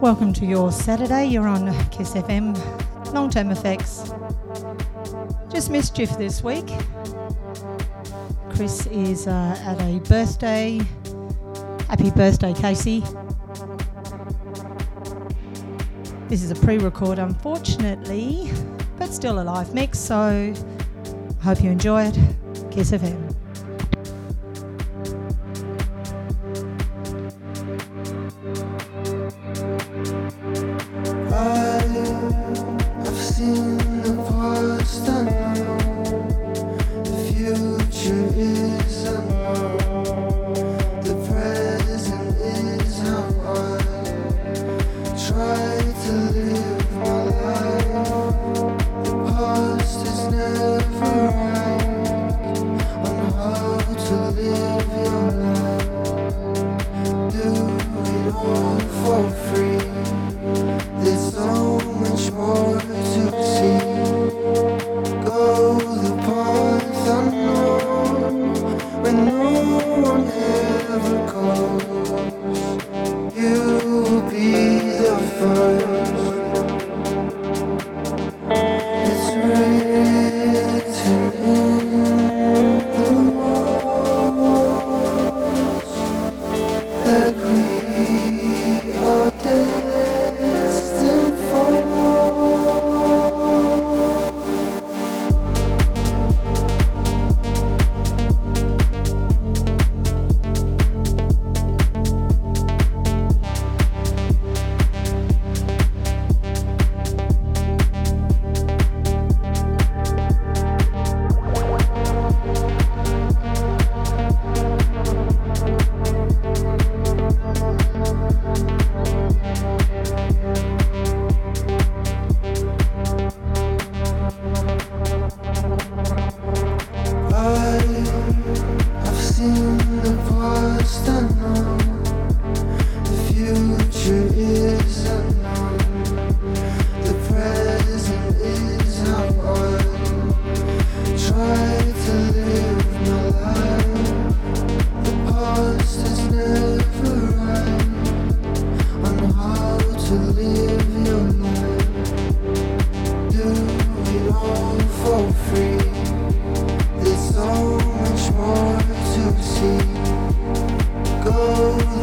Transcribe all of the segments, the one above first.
Welcome to your Saturday. You're on Kiss FM, long term effects. Just MishChief this week. Chris is uh, at a birthday. Happy birthday, Casey. This is a pre record, unfortunately, but still a live mix, so hope you enjoy it. Kiss FM. Oh.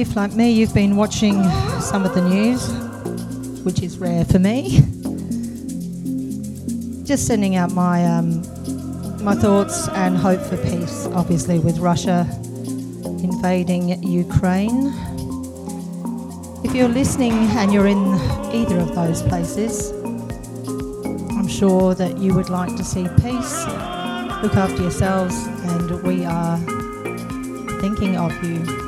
If, like me, you've been watching some of the news, which is rare for me, just sending out my um, my thoughts and hope for peace, obviously, with Russia invading Ukraine. If you're listening and you're in either of those places, I'm sure that you would like to see peace. Look after yourselves, and we are thinking of you.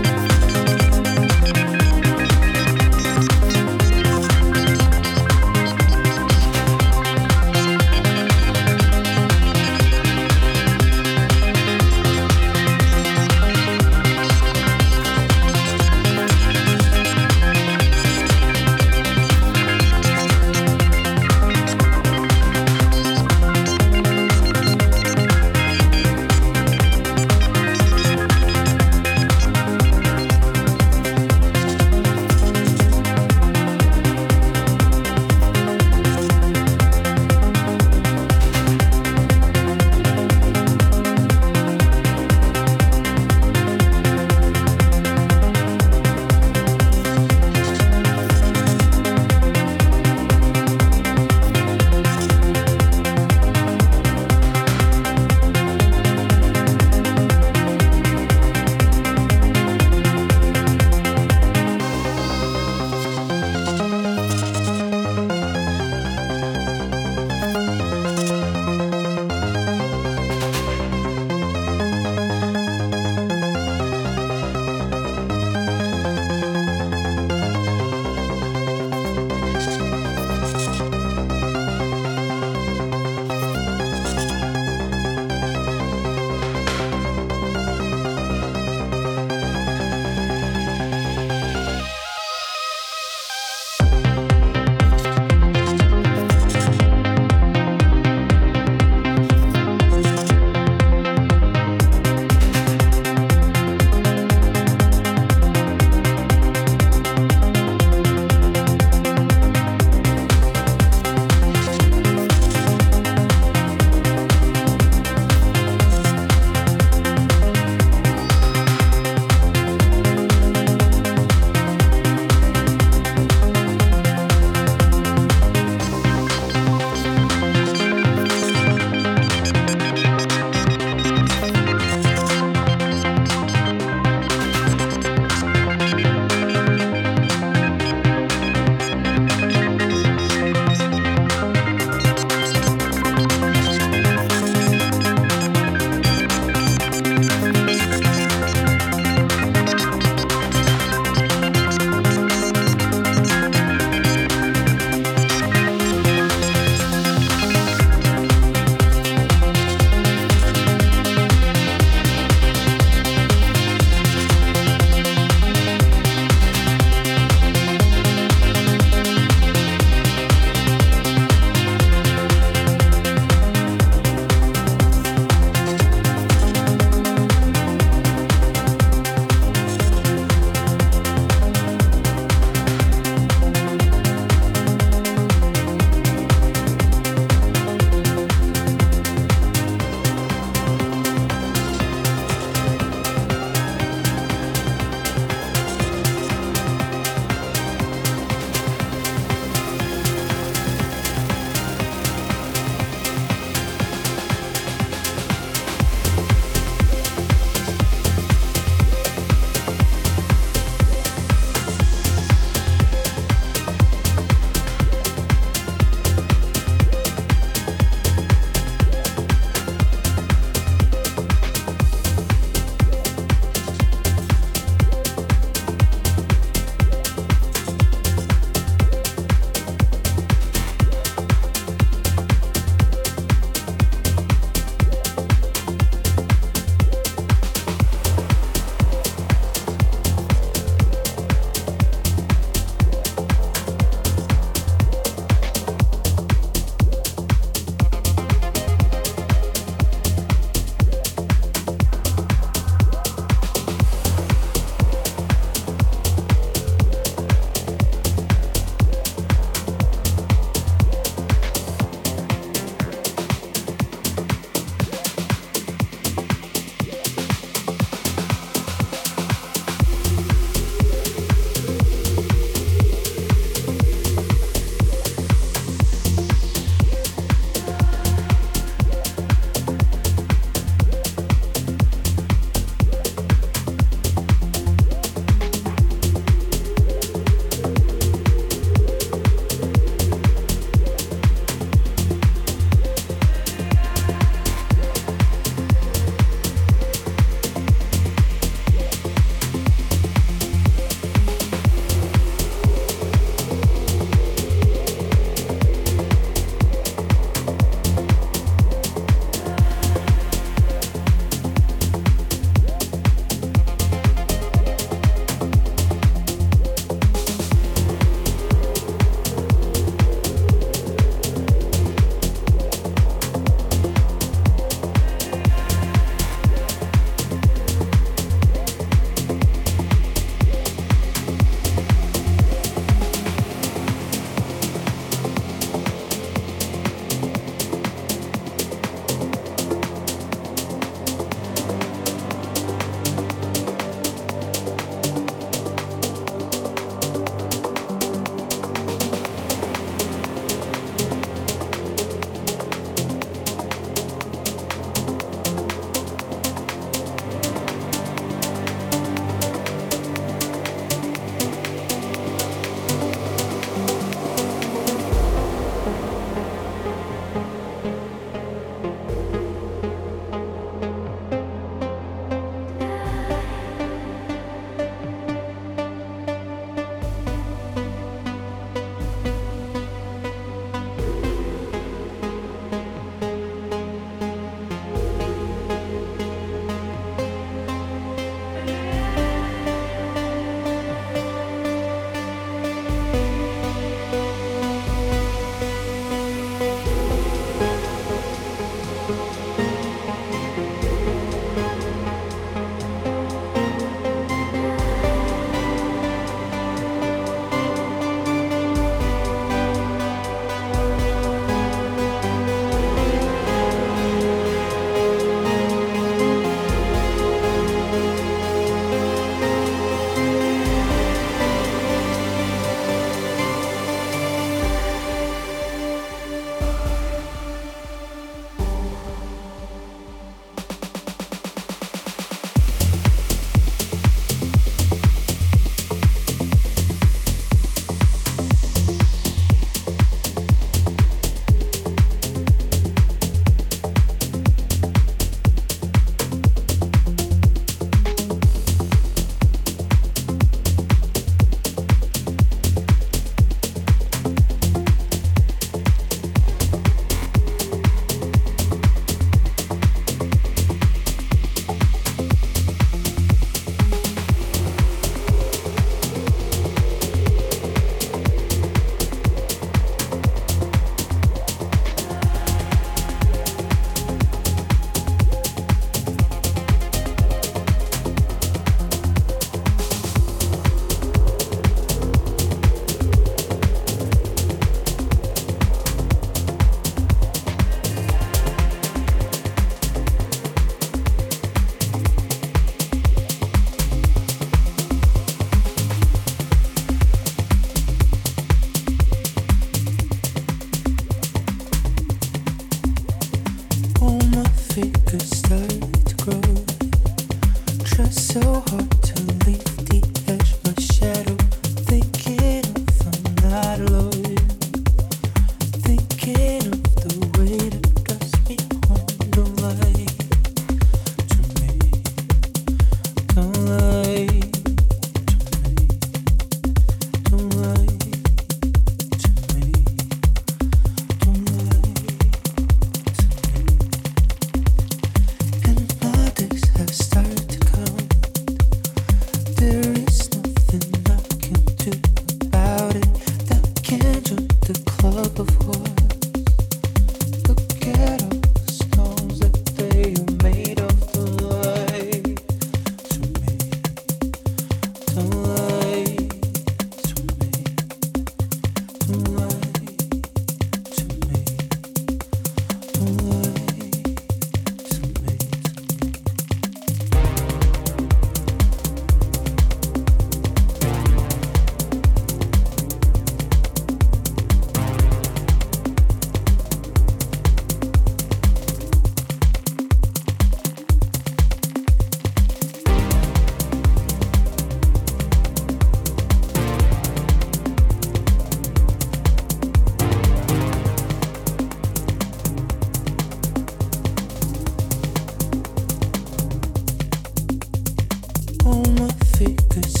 Secrets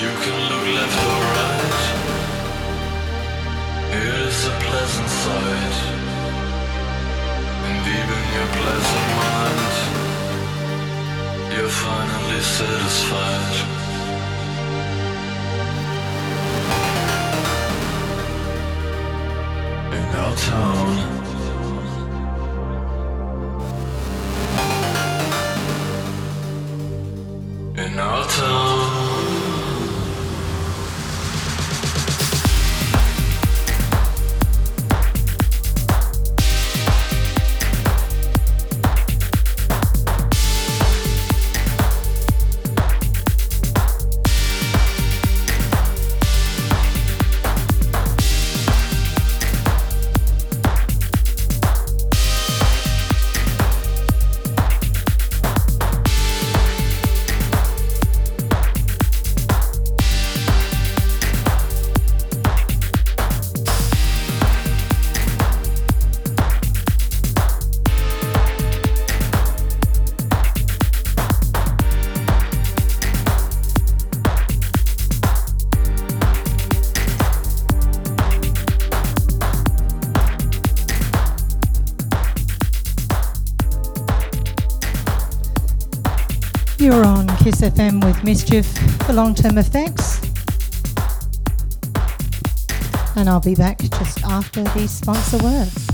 You can look left or right. It is a pleasant sight. And even your pleasant mind, you're finally satisfied. In our town. SFM FM with MishChief for long term effects. And I'll be back just after these sponsor words.